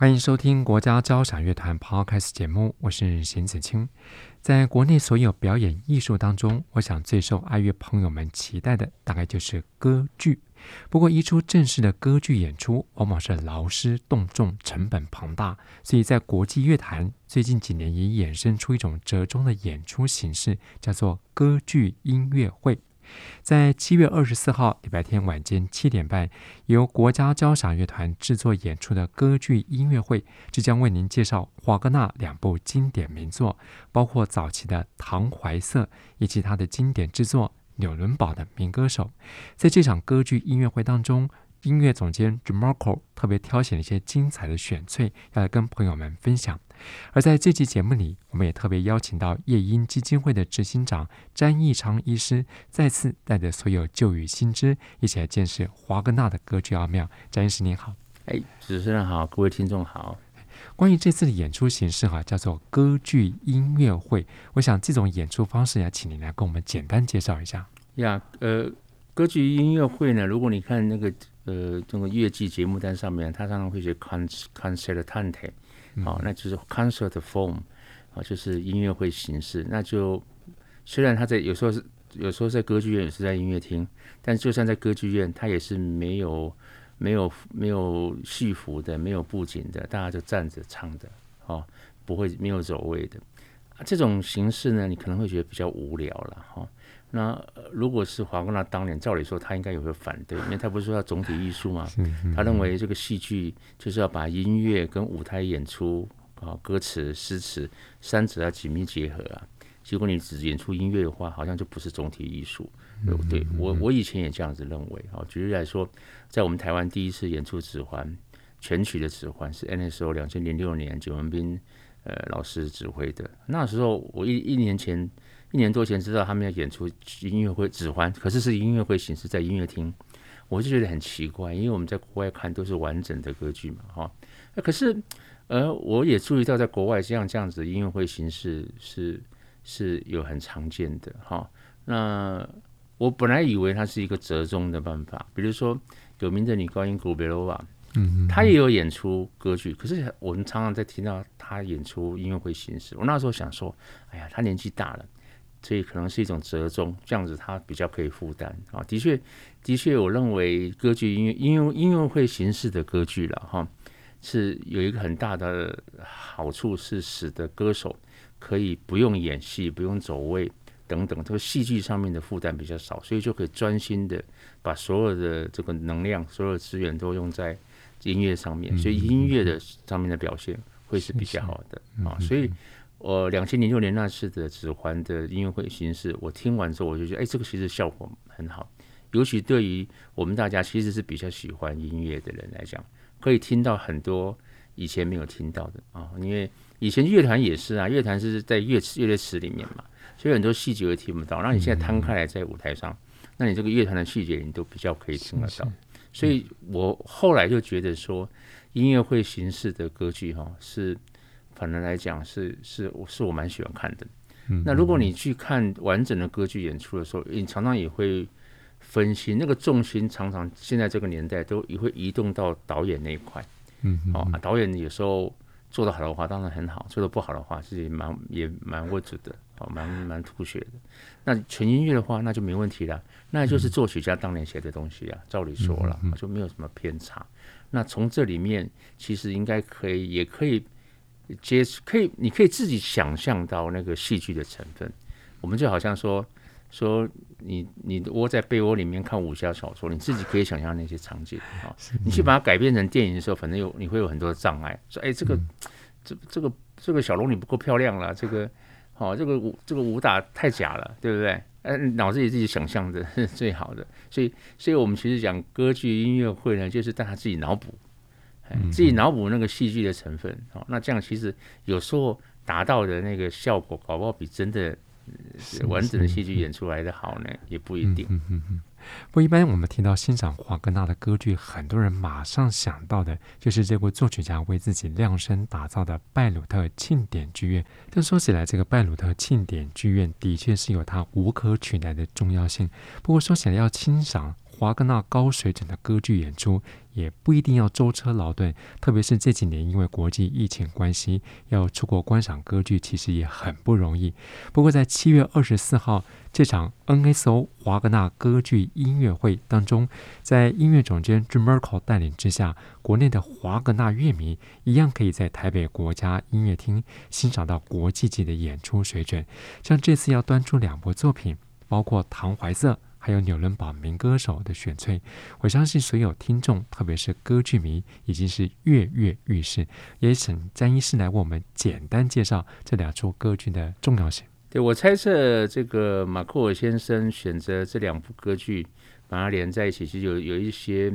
欢迎收听国家交响乐团 Podcast 节目，我是邢子清。在国内所有表演艺术当中，我想最受爱乐朋友们期待的，大概就是歌剧。不过，一出正式的歌剧演出，往往是劳师动众、成本庞大，所以在国际乐坛最近几年也衍生出一种折中的演出形式，叫做歌剧音乐会。在七月二十四号礼拜天晚间七点半，由国家交响乐团制作演出的歌剧音乐会，即将为您介绍华格纳两部经典名作，包括早期的《唐怀瑟》以及他的经典之作。纽伦堡的民歌手，在这场歌剧音乐会当中，音乐总监 Jamarco 特别挑选了一些精彩的选粹，要来跟朋友们分享。而在这期节目里，我们也特别邀请到夜莺基金会的执行长詹义昌医师，再次带着所有旧与新知，一起来见识华格纳的歌剧奥妙。詹医师您好，哎，主持人好，各位听众好。关于这次的演出形式哈，叫做歌剧音乐会。我想这种演出方式要请您来跟我们简单介绍一下。呀，呃，歌剧音乐会呢，如果你看那个呃这个乐季节目单上面，它常常会写 concertante，好，那就是 concert form，啊，就是音乐会形式。那就虽然他在有时候是有时候在歌剧院，也是在音乐厅，但就算在歌剧院，他也是没有。没有没有戏服的，没有布景的，大家就站着唱的，哦，不会没有走位的。这种形式呢，你可能会觉得比较无聊了，哈、哦。那如果是华工那当年，照理说他应该也会反对，因为他不是说要总体艺术嘛？他认为这个戏剧就是要把音乐跟舞台演出啊、哦、歌词诗词三者要紧密结合啊。结果你只演出音乐的话，好像就不是总体艺术。对，我我以前也这样子认为。啊，举例来说，在我们台湾第一次演出指环全曲的指环是那时候两千零六年九文斌呃老师指挥的。那时候我一一年前一年多前知道他们要演出音乐会指环，可是是音乐会形式在音乐厅，我就觉得很奇怪，因为我们在国外看都是完整的歌剧嘛，哈。那可是呃，我也注意到在国外这样这样子的音乐会形式是。是有很常见的哈，那我本来以为它是一个折中的办法，比如说有名的女高音古贝罗瓦，嗯，她也有演出歌剧，可是我们常常在听到她演出音乐会形式。我那时候想说，哎呀，她年纪大了，所以可能是一种折中，这样子他比较可以负担啊。的确，的确，我认为歌剧音乐音乐音乐会形式的歌剧了哈，是有一个很大的好处，是使得歌手。可以不用演戏，不用走位等等，这个戏剧上面的负担比较少，所以就可以专心的把所有的这个能量、所有的资源都用在音乐上面，所以音乐的上面的表现会是比较好的啊。所以我两千零六年那次的指环的音乐会形式，我听完之后我就觉得，哎，这个其实效果很好，尤其对于我们大家其实是比较喜欢音乐的人来讲，可以听到很多以前没有听到的啊，因为。以前乐团也是啊，乐团是在乐乐乐池里面嘛，所以很多细节会听不到。那你现在摊开来在舞台上，那你这个乐团的细节你都比较可以听得到。所以我后来就觉得说，音乐会形式的歌剧哈，是反正来讲是是是我蛮喜欢看的。那如果你去看完整的歌剧演出的时候，你常常也会分析那个重心，常常现在这个年代都也会移动到导演那一块。嗯，哦，导演有时候。做得好的话当然很好，做得不好的话自己蛮也蛮无助的，哦，蛮蛮吐血的。那纯音乐的话那就没问题了，那就是作曲家当年写的东西啊，照理说了就没有什么偏差。那从这里面其实应该可以，也可以接触，可以你可以自己想象到那个戏剧的成分。我们就好像说。说你你窝在被窝里面看武侠小说，你自己可以想象那些场景啊。你去把它改编成电影的时候，反正有你会有很多的障碍。说哎，这个这这个这个小龙女不够漂亮了，这个好这个武这个武打太假了，对不对？哎，脑子里自己想象的是最好的。所以，所以我们其实讲歌剧音乐会呢，就是大家自己脑补，自己脑补那个戏剧的成分。好，那这样其实有时候达到的那个效果，搞不好比真的完整的戏剧演出来的好呢，也不一定。嗯嗯嗯。不，一般我们听到欣赏华格纳的歌剧，很多人马上想到的就是这位作曲家为自己量身打造的拜鲁特庆典剧院。但说起来，这个拜鲁特庆典剧院的确是有它无可取代的重要性。不过说起来，要欣赏。华格纳高水准的歌剧演出也不一定要舟车劳顿，特别是这几年因为国际疫情关系，要出国观赏歌剧其实也很不容易。不过在七月二十四号这场 NSO 华格纳歌剧音乐会当中，在音乐总监 Jim Merkel 带领之下，国内的华格纳乐迷一样可以在台北国家音乐厅欣赏到国际级的演出水准。像这次要端出两部作品，包括《唐怀瑟》。还有纽伦堡民歌手的选粹，我相信所有听众，特别是歌剧迷，已经是跃跃欲试。也请詹医师来为我们简单介绍这两出歌剧的重要性。对，我猜测，这个马库尔先生选择这两部歌剧把它连在一起，其实有有一些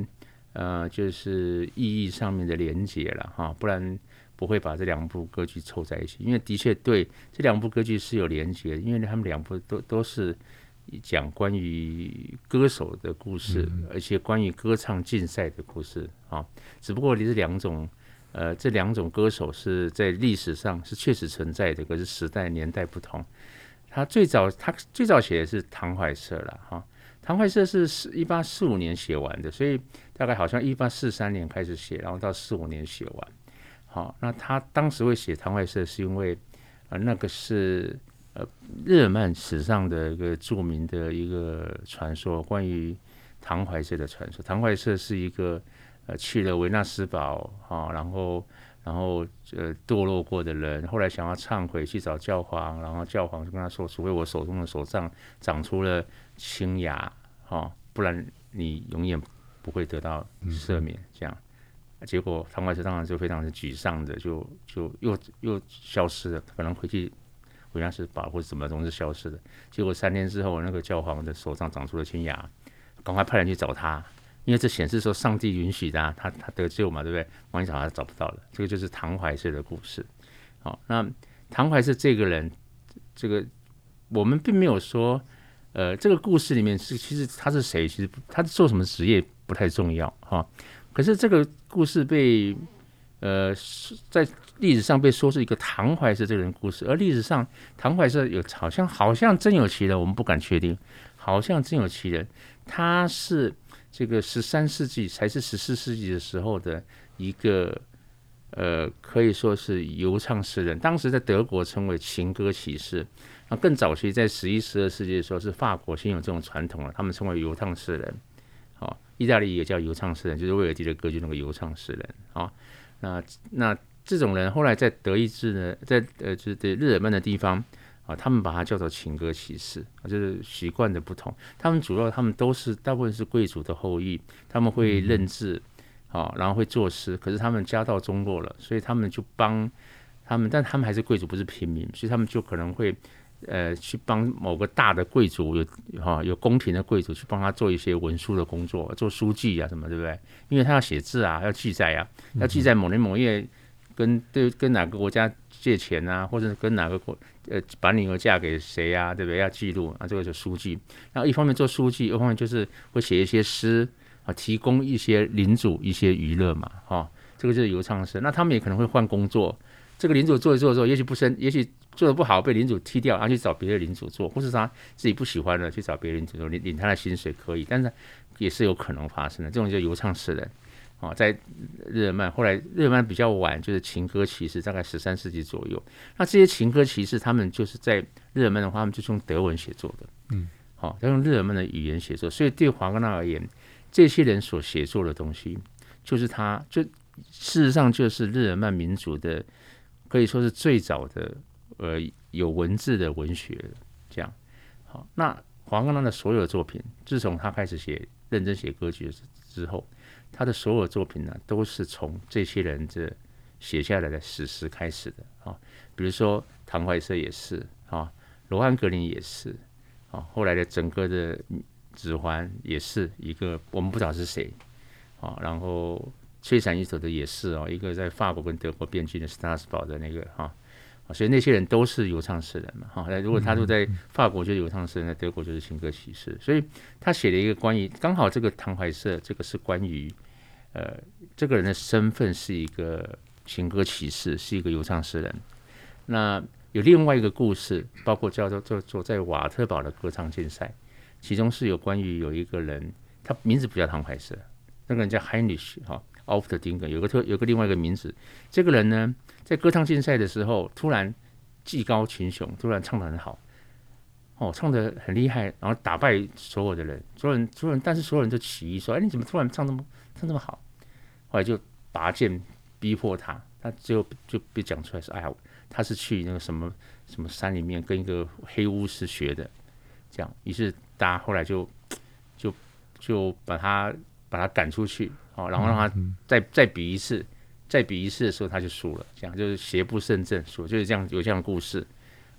呃，就是意义上面的连结了哈，不然不会把这两部歌剧凑在一起。因为的确对这两部歌剧是有连结，因为他们两部都都是。讲关于歌手的故事，而且关于歌唱竞赛的故事啊，只不过你这两种，呃，这两种歌手是在历史上是确实存在的，可是时代年代不同。他最早他最早写的是唐怀瑟了哈，唐怀瑟是一八四五年写完的，所以大概好像一八四三年开始写，然后到四五年写完。好，那他当时会写唐怀瑟，是因为呃那个是。呃，日耳曼史上的一个著名的一个传说，关于唐怀瑟的传说。唐怀瑟是一个呃去了维纳斯堡啊，然后然后呃堕落过的人，后来想要忏悔，去找教皇，然后教皇就跟他说：“除非我手中的手杖长出了青芽，哈，不然你永远不会得到赦免。”这样，结果唐怀瑟当然就非常的沮丧的，就就又又消失了，可能回去。原来是保护什么东西消失的，结果三天之后，那个教皇的手上长出了青芽，赶快派人去找他，因为这显示说上帝允许的，啊，他他得救嘛，对不对？往一找他找不到了，这个就是唐怀瑟的故事。好，那唐怀瑟这个人，这个我们并没有说，呃，这个故事里面是其实他是谁，其实他做什么职业不太重要哈。可是这个故事被。呃，在历史上被说是一个唐怀瑟这个人故事，而历史上唐怀瑟有好像好像真有其人，我们不敢确定，好像真有其人。他是这个十三世纪才是十四世纪的时候的一个呃，可以说是游唱诗人，当时在德国称为情歌骑士。那更早期在十一、十二世纪的时候，是法国先有这种传统了，他们称为游唱诗人。好，意大利也叫游唱诗人，就是威尔第的歌剧那个游唱诗人啊。那那这种人后来在德意志呢，在呃就是对日耳曼的地方啊，他们把它叫做情歌骑士啊，就是习惯的不同。他们主要他们都是大部分是贵族的后裔，他们会认字啊，然后会作诗。可是他们家道中落了，所以他们就帮他们，但他们还是贵族，不是平民，所以他们就可能会呃去帮某个大的贵族有哈有宫廷的贵族去帮他做一些文书的工作，做书记啊什么，对不对？因为他要写字啊，要记载啊。要记载某年某月跟对跟哪个国家借钱啊，或者跟哪个国呃把女儿嫁给谁呀，对不对？要记录啊，这个就是书记。然后一方面做书记，一方面就是会写一些诗啊，提供一些领主一些娱乐嘛，哈，这个就是游唱诗。那他们也可能会换工作，这个领主做一做的时候，也许不升，也许做的不好被领主踢掉，然后去找别的领主做，或是他自己不喜欢的去找别的领主做，领领他的薪水可以，但是也是有可能发生的。这种叫游唱诗人。啊，在日耳曼，后来日耳曼比较晚，就是情歌骑士，大概十三世纪左右。那这些情歌骑士，他们就是在日耳曼的话，他们就是用德文写作的，嗯，好，要用日耳曼的语言写作。所以对华格纳而言，这些人所写作的东西，就是他就事实上就是日耳曼民族的，可以说是最早的呃有文字的文学。这样，好，那华格纳的所有作品，自从他开始写认真写歌剧之后。他的所有作品呢，都是从这些人这写下来的史实开始的啊。比如说唐怀瑟也是啊，罗汉格林也是啊，后来的整个的指环也是一个我们不知道是谁啊。然后璀璨一手的也是哦，一个在法国跟德国边境的斯特拉斯堡的那个哈，所以那些人都是游唱诗人嘛，哈。那如果他住在法国就是游唱诗人，在德国就是情歌骑士。所以他写了一个关于刚好这个唐怀瑟，这个是关于呃这个人的身份是一个情歌骑士，是一个游唱诗人。那有另外一个故事，包括叫做叫做在瓦特堡的歌唱竞赛，其中是有关于有一个人，他名字不叫唐怀瑟，那个人叫 Heinrich 哈。Auf der Dinge 有个特有个另外一个名字，这个人呢，在歌唱竞赛的时候，突然技高群雄，突然唱得很好，哦，唱得很厉害，然后打败所有的人，所有人所有人，但是所有人都起疑说，哎，你怎么突然唱这么唱这么好？后来就拔剑逼迫他，他最后就被讲出来是，哎呀，他是去那个什么什么山里面跟一个黑巫师学的，这样，于是大家后来就就就把他把他赶出去。哦，然后让他再再比一次，再比一次的时候他就输了，这样就是邪不胜正，输就是这样有这样的故事。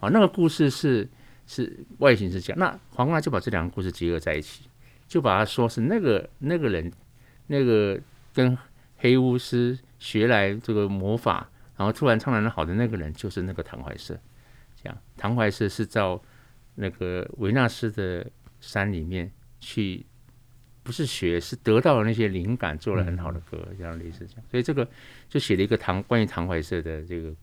啊，那个故事是是外形是这样，那黄瓜就把这两个故事结合在一起，就把它说是那个那个人那个跟黑巫师学来这个魔法，然后突然唱得很好的那个人就是那个唐怀瑟，这样唐怀瑟是到那个维纳斯的山里面去。不是学，是得到了那些灵感，做了很好的歌，这样类似这样。所以这个就写了一个唐关于唐怀瑟的这个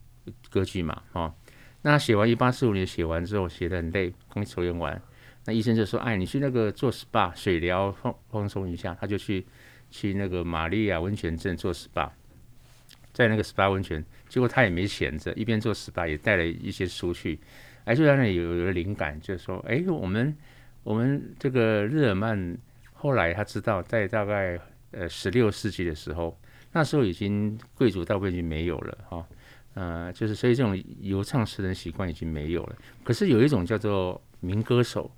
歌剧嘛，哦，那他写完一八四五年写完之后，写的很累，刚抽烟完，那医生就说：“哎，你去那个做 SPA 水疗放放松一下。”他就去去那个玛利亚温泉镇做 SPA，在那个 SPA 温泉，结果他也没闲着，一边做 SPA 也带了一些书去，哎，就在那里有有个灵感，就是说：“哎，我们我们这个日耳曼。”后来他知道，在大概呃十六世纪的时候，那时候已经贵族大部分已经没有了哈，呃，就是所以这种游唱诗人习惯已经没有了。可是有一种叫做民歌手，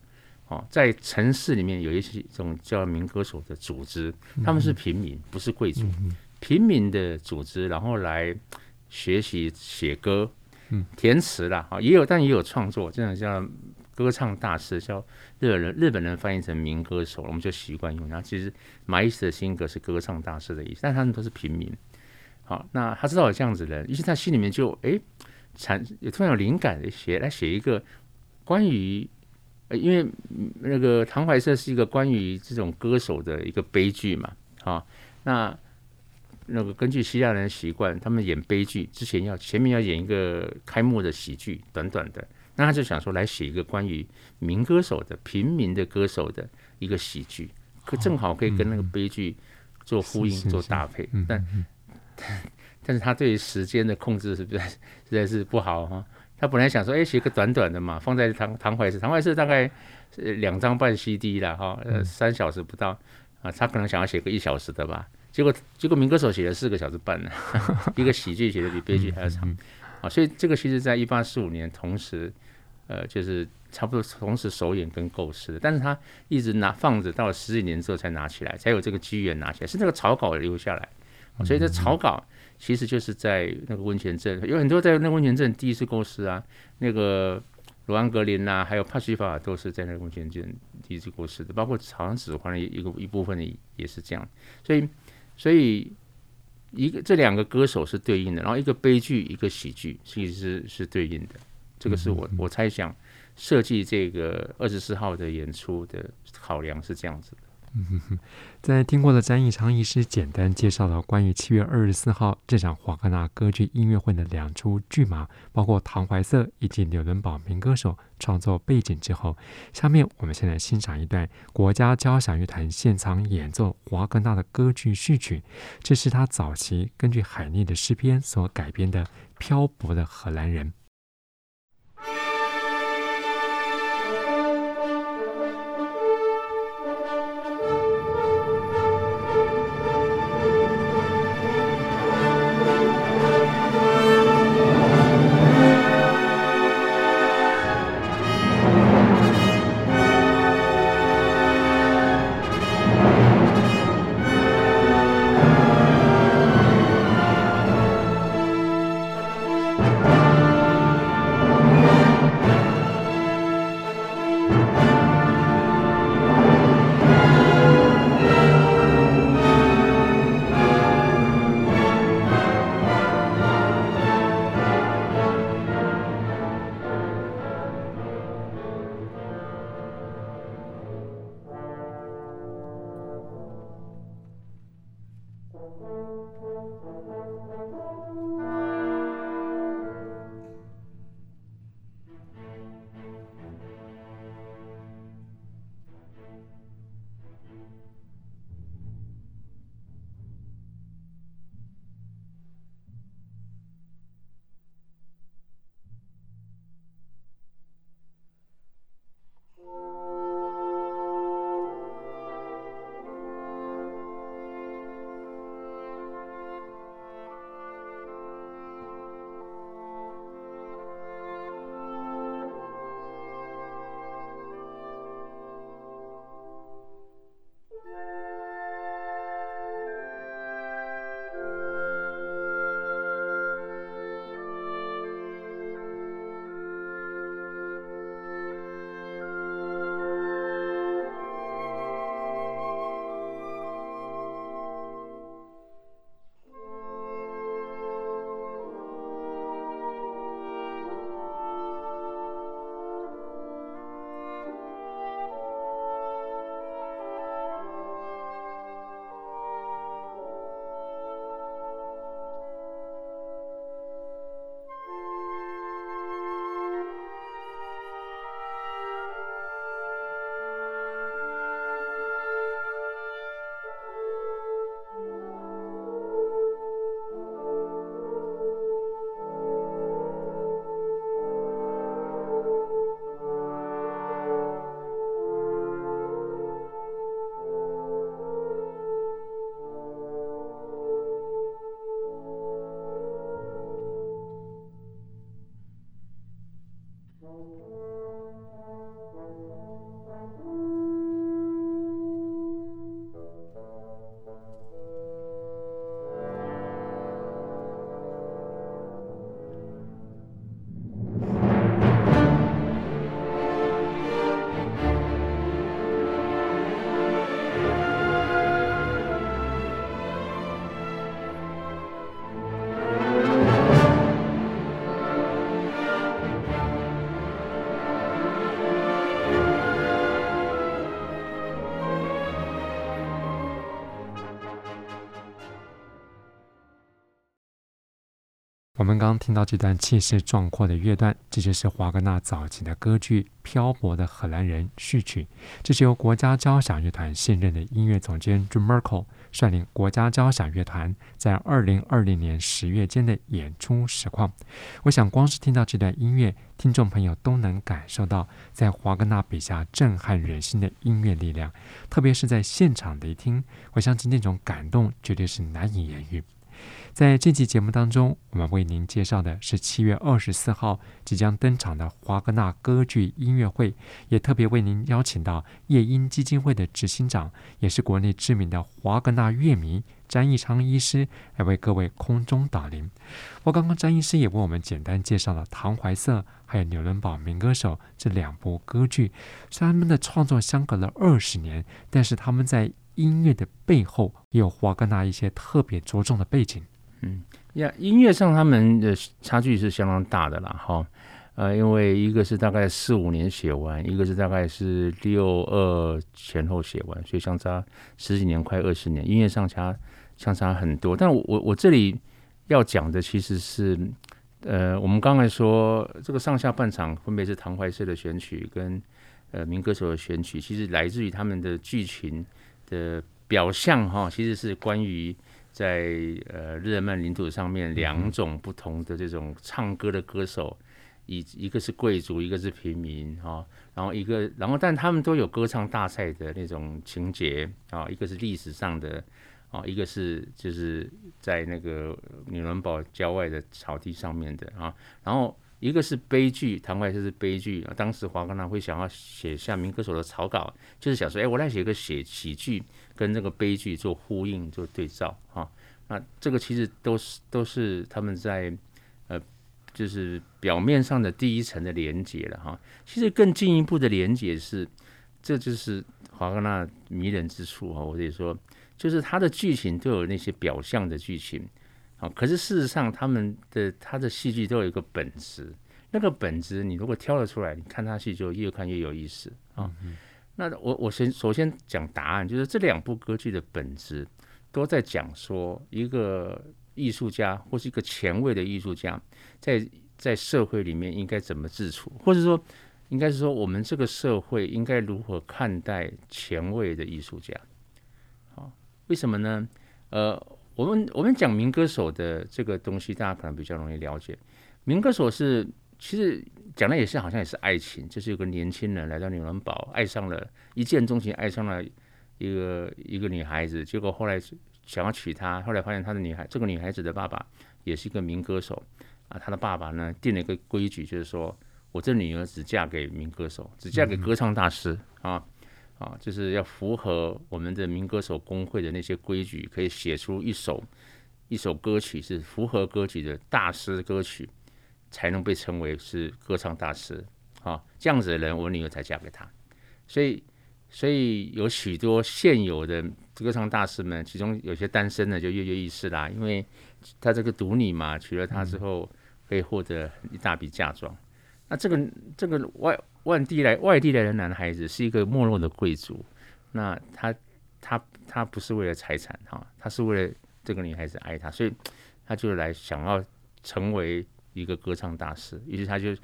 哦，在城市里面有一些这种叫民歌手的组织，他们是平民，不是贵族，平民的组织，然后来学习写歌，填词啦，啊，也有，但也有创作，这种叫。歌唱大师叫日本人，日本人翻译成民歌手，我们就习惯用。然后其实马伊斯的辛格是歌唱大师的意思，但他们都是平民。好，那他知道有这样子的人，于是他心里面就哎产有突然有灵感，写来写一个关于，因为那个唐怀瑟是一个关于这种歌手的一个悲剧嘛。好，那那个根据希腊人的习惯，他们演悲剧之前要前面要演一个开幕的喜剧，短短的。那他就想说，来写一个关于民歌手的平民的歌手的一个喜剧，可正好可以跟那个悲剧做呼应、做搭配。但 但是他对于时间的控制是不是实在是不好哈？他本来想说，哎，写个短短的嘛，放在唐唐怀瑟，唐怀瑟大概两张半 CD 了哈，呃，三小时不到啊，他可能想要写个一小时的吧。结果结果民歌手写了四个小时半呢，一个喜剧写的比悲剧还要长。啊，所以这个其实在一八四五年同时。呃，就是差不多同时首演跟构思的，但是他一直拿放着，到了十几年之后才拿起来，才有这个机缘拿起来，是那个草稿留下来。所以这草稿其实就是在那个温泉镇，有很多在那个温泉镇第一次构思啊，那个罗安格林呐、还有帕西法都是在那个温泉镇第一次构思的，包括好像指环的一个一部分也是这样。所以，所以一个这两个歌手是对应的，然后一个悲剧，一个喜剧，其实是是对应的。这个是我我猜想设计这个二十四号的演出的考量是这样子的。嗯哼，在听过了詹益昌医师简单介绍了关于七月二十四号这场华格纳歌剧音乐会的两出剧码，包括唐怀瑟以及纽伦堡民歌手创作背景之后，下面我们先来欣赏一段国家交响乐团现场演奏华格纳的歌剧序曲，这是他早期根据海涅的诗篇所改编的《漂泊的荷兰人》。我们刚刚听到这段气势壮阔的乐段，这就是华格纳早期的歌剧《漂泊的荷兰人》序曲。这是由国家交响乐团现任的音乐总监 Jun Merkle 率领国家交响乐团在二零二零年十月间的演出实况。我想，光是听到这段音乐，听众朋友都能感受到在华格纳笔下震撼人心的音乐力量。特别是在现场的一听，我相信那种感动绝对是难以言喻。在这期节目当中，我们为您介绍的是七月二十四号即将登场的华格纳歌剧音乐会，也特别为您邀请到夜莺基金会的执行长，也是国内知名的华格纳乐迷詹义昌医师来为各位空中导聆。我刚刚詹医师也为我们简单介绍了《唐怀瑟》还有《纽伦堡民歌手》这两部歌剧，虽然他们的创作相隔了二十年，但是他们在音乐的背后也有华格纳一些特别着重的背景。嗯呀，音乐上他们的差距是相当大的啦，哈，呃，因为一个是大概四五年写完，一个是大概是六二前后写完，所以相差十几年，快二十年，音乐上差相差很多。但我我我这里要讲的其实是，呃，我们刚才说这个上下半场分别是唐怀瑟的选曲跟呃民歌手的选曲，其实来自于他们的剧情的表象，哈，其实是关于。在呃日耳曼领土上面，两种不同的这种唱歌的歌手，一一个是贵族，一个是平民哈，然后一个，然后但他们都有歌唱大赛的那种情节啊，一个是历史上的啊，一个是就是在那个纽伦堡郊外的草地上面的啊，然后一个是悲剧，唐怀就是悲剧啊，当时华格纳会想要写下民歌手的草稿，就是想说，哎，我来写个写喜剧。跟这个悲剧做呼应、做对照啊，那这个其实都是都是他们在呃，就是表面上的第一层的连接了哈。其实更进一步的连接是，这就是华格纳迷人之处哈。我得说，就是他的剧情都有那些表象的剧情啊，可是事实上他们的他的戏剧都有一个本质，那个本质你如果挑得出来，你看他戏就越看越有意思啊。那我我先首先讲答案，就是这两部歌剧的本质都在讲说，一个艺术家或是一个前卫的艺术家，在在社会里面应该怎么自处，或者说应该是说我们这个社会应该如何看待前卫的艺术家？好，为什么呢？呃，我们我们讲民歌手的这个东西，大家可能比较容易了解，民歌手是。其实讲的也是，好像也是爱情，就是有个年轻人来到纽伦堡，爱上了，一见钟情，爱上了一个一个女孩子，结果后来想要娶她，后来发现他的女孩，这个女孩子的爸爸也是一个民歌手啊，他的爸爸呢定了一个规矩，就是说我这女儿只嫁给民歌手，只嫁给歌唱大师啊啊，就是要符合我们的民歌手工会的那些规矩，可以写出一首一首歌曲是符合歌曲的大师歌曲。才能被称为是歌唱大师啊，这样子的人，我女儿才嫁给他。所以，所以有许多现有的歌唱大师们，其中有些单身的就跃跃欲试啦，因为他这个独女嘛，娶了她之后可以获得一大笔嫁妆。那这个这个外外地来外地来的男孩子是一个没落的贵族，那他他他不是为了财产哈，他是为了这个女孩子爱他，所以他就来想要成为。一个歌唱大师，于是他就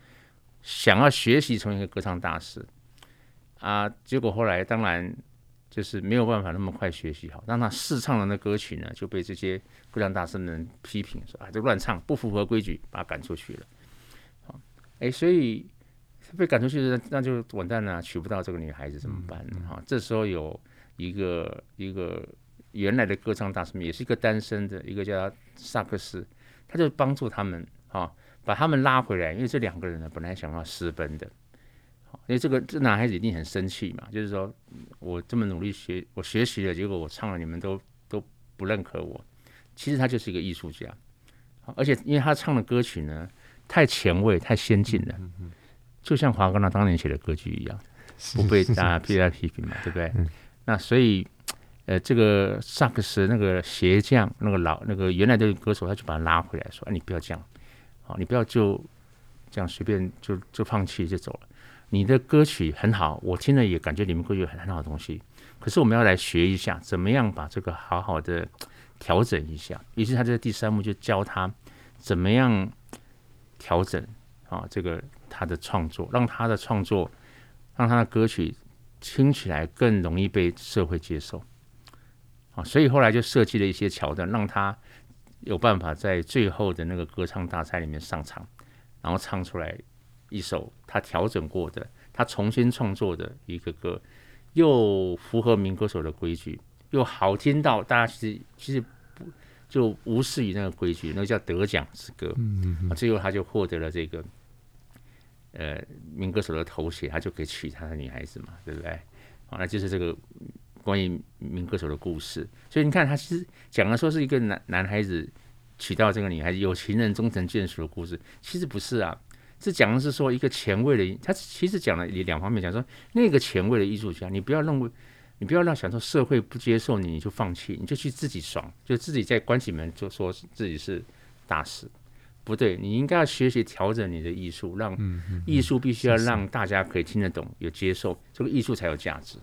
想要学习成为一个歌唱大师啊，结果后来当然就是没有办法那么快学习好，让他试唱的那歌曲呢就被这些歌唱大师们批评说啊，这乱唱不符合规矩，把他赶出去了。好，哎，所以被赶出去的那就完蛋了，娶不到这个女孩子怎么办呢？哈，这时候有一个一个原来的歌唱大师们，也是一个单身的一个叫萨克斯，他就帮助他们啊。把他们拉回来，因为这两个人呢，本来想要私奔的，因为这个这男孩子一定很生气嘛，就是说我这么努力学，我学习了，结果我唱了，你们都都不认可我。其实他就是一个艺术家，而且因为他唱的歌曲呢，太前卫、太先进了，就像华格纳当年写的歌剧一样，不被大家批来批评嘛，对不对？那所以，呃，这个萨克斯那个鞋匠，那个老那个原来的歌手，他就把他拉回来，说：“哎，你不要这样。”你不要就这样随便就就放弃就走了。你的歌曲很好，我听了也感觉你们歌曲很很好的东西。可是我们要来学一下，怎么样把这个好好的调整一下。于是他在第三幕就教他怎么样调整啊？这个他的创作，让他的创作，让他的歌曲听起来更容易被社会接受啊！所以后来就设计了一些桥段，让他有办法在最后的那个歌唱大赛里面上场，然后唱出来一首他调整过的、他重新创作的一个歌，又符合民歌手的规矩，又好听到大家其实其实不就无视于那个规矩，那个叫得奖之歌。嗯嗯，最后他就获得了这个呃民歌手的头衔，他就可以娶他的女孩子嘛，对不对？好，那就是这个关于民歌手的故事。所以你看，他其实讲的说是一个男男孩子娶到这个女孩子，有情人终成眷属的故事，其实不是啊。是讲的是说一个前卫的，他其实讲了两方面，讲说那个前卫的艺术家，你不要认为，你不要让想说社会不接受你，你就放弃，你就去自己爽，就自己在关起门就说自己是大师，不对，你应该要学习调整你的艺术，让艺术必须要让大家可以听得懂，有接受，这个艺术才有价值。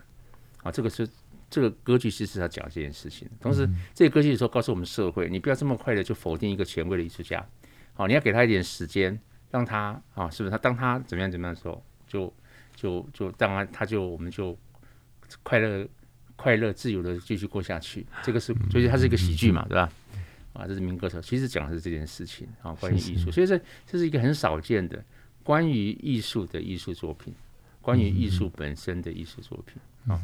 啊，这个是这个歌剧其实是要讲这件事情，同时这个歌剧的时候告诉我们社会，你不要这么快的就否定一个前卫的艺术家，好，你要给他一点时间。让他啊，是不是他当他怎么样怎么样的时候，就就就当然他就我们就快乐快乐自由的继续过下去。这个是所以它是一个喜剧嘛，对吧？啊，这是民歌手，其实讲的是这件事情啊，关于艺术。所以这这是一个很少见的关于艺术的艺术作品，关于艺术本身的艺术作品啊。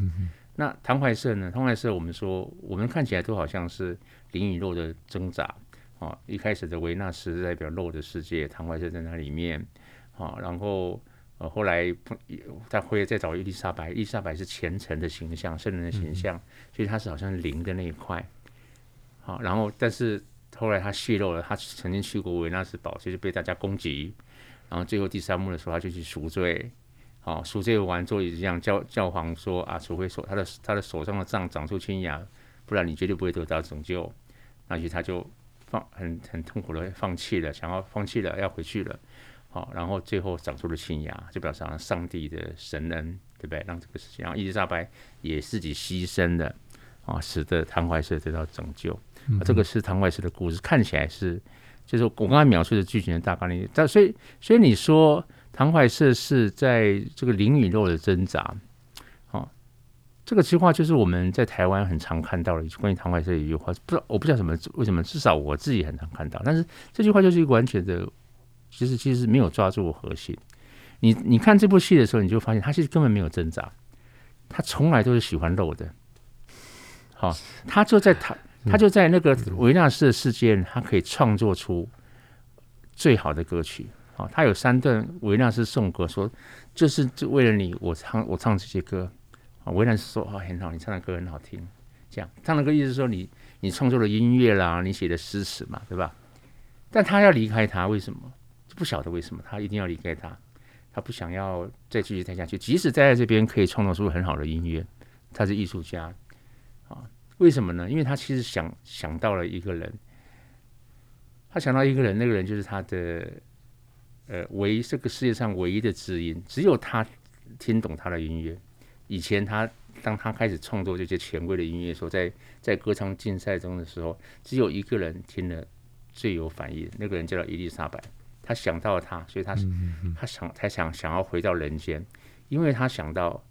那唐怀瑟呢？唐怀瑟，我们说我们看起来都好像是灵与肉的挣扎。啊，一开始的维纳斯代表肉的世界，唐怀瑟在那里面，啊，然后呃后来他会再找伊丽莎白，伊丽莎白是虔诚的形象，圣人的形象，所以他是好像灵的那一块，好，然后但是后来他泄露了，他曾经去过维纳斯堡，所以就是被大家攻击，然后最后第三幕的时候他就去赎罪，好，赎罪完之后也这样教教皇说啊，除非手他的他的手上的杖长出青芽，不然你绝对不会得到拯救，那于是他就放。很很痛苦的放弃了，想要放弃了，要回去了，好，然后最后长出了青芽，就表示上帝的神恩，对不对？让这个事情，然后伊丽莎白也自己牺牲了，啊，使得唐怀瑟得到拯救。嗯、这个是唐怀瑟的故事，看起来是，就是我刚才描述的剧情的大纲里。但所以，所以你说唐怀瑟是在这个灵与肉的挣扎。这个其实话就是我们在台湾很常看到的关于唐怀瑟的一句话，不知道我不知道什么为什么，至少我自己很常看到。但是这句话就是一个完全的，其实其实没有抓住核心。你你看这部戏的时候，你就发现他其实根本没有挣扎，他从来都是喜欢肉的。好，他就在他他就在那个维纳斯的世界，他可以创作出最好的歌曲。好，他有三段维纳斯颂歌，说就是就为了你，我唱我唱这些歌。啊，维纳斯说：“啊，很好，你唱的歌很好听。”这样唱的歌意思是说你你创作的音乐啦，你写的诗词嘛，对吧？但他要离开他，为什么？不晓得为什么他一定要离开他。他不想要再继续待下去，即使待在这边可以创造出很好的音乐。他是艺术家啊，为什么呢？因为他其实想想到了一个人，他想到一个人，那个人就是他的呃，唯一这个世界上唯一的知音，只有他听懂他的音乐。以前他当他开始创作这些前卫的音乐的时候，在在歌唱竞赛中的时候，只有一个人听了最有反应，那个人叫做伊丽莎白。他想到了他，所以他他想才想想要回到人间，因为他想到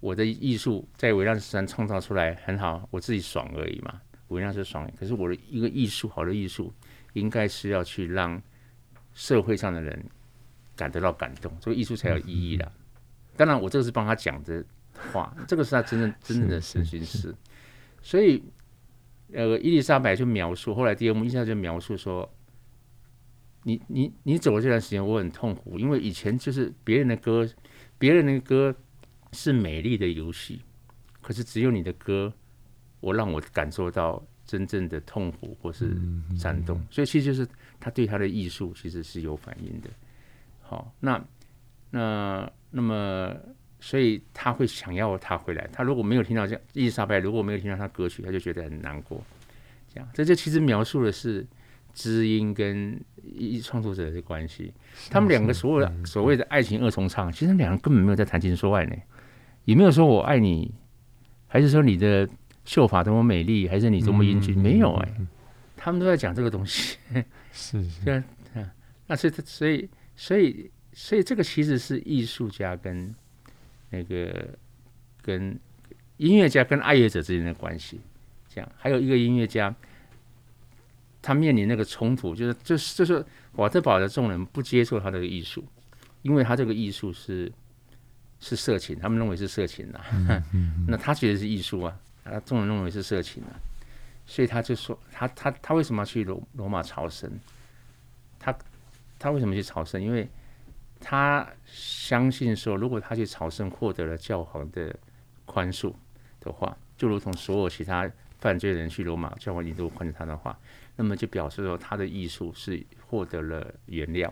我的艺术在维纳斯山创造出来很好，我自己爽而已嘛，维纳斯爽。可是我的一个艺术，好的艺术，应该是要去让社会上的人感得到感动，所以艺术才有意义的。当然，我这个是帮他讲的话，这个是他真正真正的真心事。所以，呃，伊丽莎白就描述，后来第二幕伊丽莎白就描述说：“你你你走了这段时间，我很痛苦，因为以前就是别人的歌，别人的歌是美丽的游戏，可是只有你的歌，我让我感受到真正的痛苦或是煽动。所以，其实就是他对他的艺术其实是有反应的。好，那那。”那么，所以他会想要他回来。他如果没有听到这样，伊丽莎白如果没有听到他歌曲，他就觉得很难过。这样，这就其实描述的是知音跟一创作者的关系。他们两个所谓的所谓的爱情二重唱，其实两个根本没有在谈情说爱呢，也没有说我爱你，还是说你的秀发多么美丽，还是你多么英俊，没有哎。他们都在讲这个东西，是是，对啊，那所以所以所以所以这个其实是艺术家跟那个跟音乐家跟爱乐者之间的关系，这样。还有一个音乐家，他面临那个冲突，就是就是就是瓦特堡的众人不接受他的艺术，因为他这个艺术是是色情，他们认为是色情啊，嗯嗯、那他觉得是艺术啊，啊，众人认为是色情啊。所以他就说，他他他为什么要去罗罗马朝圣？他他为什么去朝圣？因为他相信说，如果他去朝圣获得了教皇的宽恕的话，就如同所有其他犯罪人去罗马教皇一度宽恕他的话，那么就表示说他的艺术是获得了原谅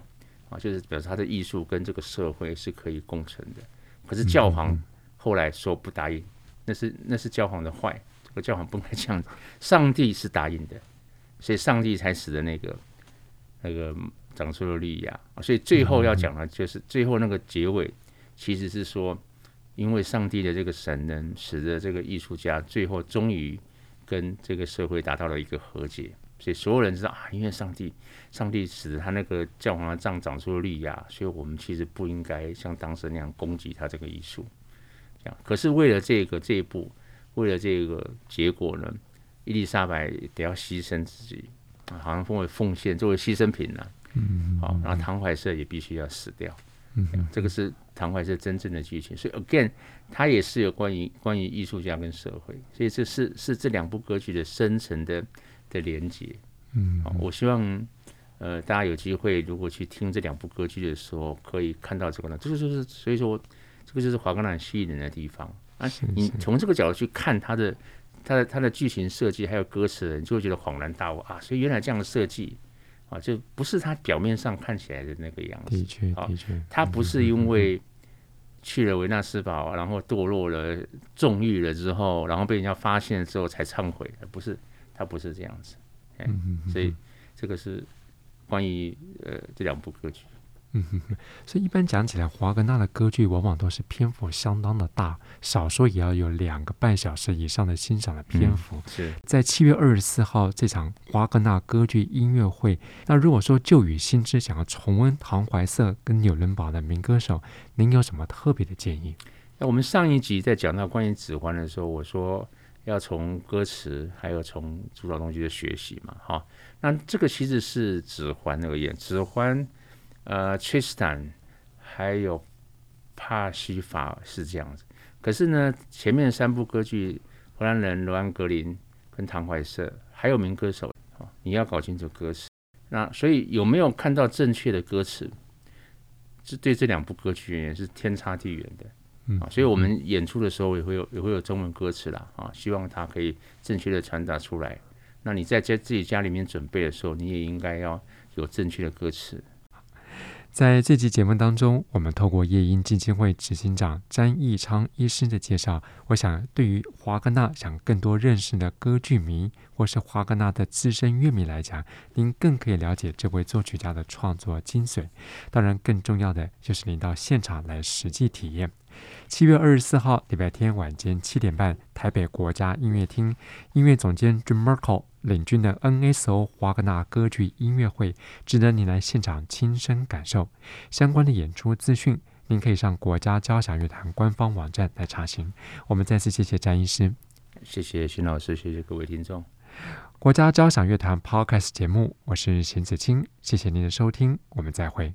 啊，就是表示他的艺术跟这个社会是可以共存的。可是教皇后来说不答应，那是那是教皇的坏。这个教皇不应该这样，上帝是答应的，所以上帝才使得那个那个长出了利亚。所以最后要讲的，就是最后那个结尾，其实是说，因为上帝的这个神能使得这个艺术家最后终于跟这个社会达到了一个和解。所以所有人知道啊，因为上帝，上帝使得他那个教皇的杖长出了利亚，所以我们其实不应该像当时那样攻击他这个艺术。这样，可是为了这个这一步。为了这个结果呢，伊丽莎白得要牺牲自己，好像奉为奉献，作为牺牲品呢。嗯，好，然后唐怀瑟也必须要死掉。嗯，这个是唐怀瑟真正的剧情。所以，again，它也是有关于关于艺术家跟社会，所以这是是这两部歌剧的深层的的连接。嗯，好，我希望呃大家有机会如果去听这两部歌剧的时候，可以看到这个呢，这个就是所以说这个就是华格纳吸引人的地方。啊，你从这个角度去看他的、他的、他的剧情设计，还有歌词，你就会觉得恍然大悟啊！所以原来这样的设计啊，就不是他表面上看起来的那个样子。的确，的确，他不是因为去了维纳斯堡，然后堕落了、纵欲了之后，然后被人家发现之后才忏悔的，不是，他不是这样子。嗯，所以这个是关于呃这两部歌剧。嗯哼哼，所以一般讲起来，华格纳的歌剧往往都是篇幅相当的大，少说也要有两个半小时以上的欣赏的篇幅。嗯、是在七月二十四号这场华格纳歌剧音乐会。那如果说旧与新之想要重温唐怀瑟跟纽伦堡的名歌手，您有什么特别的建议？那我们上一集在讲到关于指环的时候，我说要从歌词还有从主导东西的学习嘛，哈。那这个其实是指环而言，指环。呃，Tristan 还有帕西法是这样子，可是呢，前面三部歌剧，荷兰人罗安格林跟唐怀瑟还有名歌手，你要搞清楚歌词。那所以有没有看到正确的歌词？这对这两部歌曲也是天差地远的。嗯，所以我们演出的时候也会有也会有中文歌词啦，啊，希望它可以正确的传达出来。那你在在自己家里面准备的时候，你也应该要有正确的歌词。在这期节目当中，我们透过夜莺基金会执行长詹义昌医师的介绍，我想对于华格纳想更多认识的歌剧迷，或是华格纳的资深乐迷来讲，您更可以了解这位作曲家的创作精髓。当然，更重要的就是您到现场来实际体验。七月二十四号礼拜天晚间七点半，台北国家音乐厅，音乐总监 Jim Merkel 领军的 NSO 华格纳歌剧音乐会，值得您来现场亲身感受。相关的演出资讯，您可以上国家交响乐团官方网站来查询。我们再次谢谢詹医师，谢谢荀老师，谢谢各位听众。国家交响乐团 Podcast 节目，我是邢子清，谢谢您的收听，我们再会。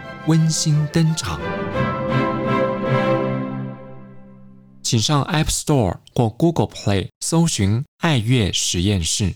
温馨登场，请上 App Store 或 Google Play 搜寻“爱乐实验室”。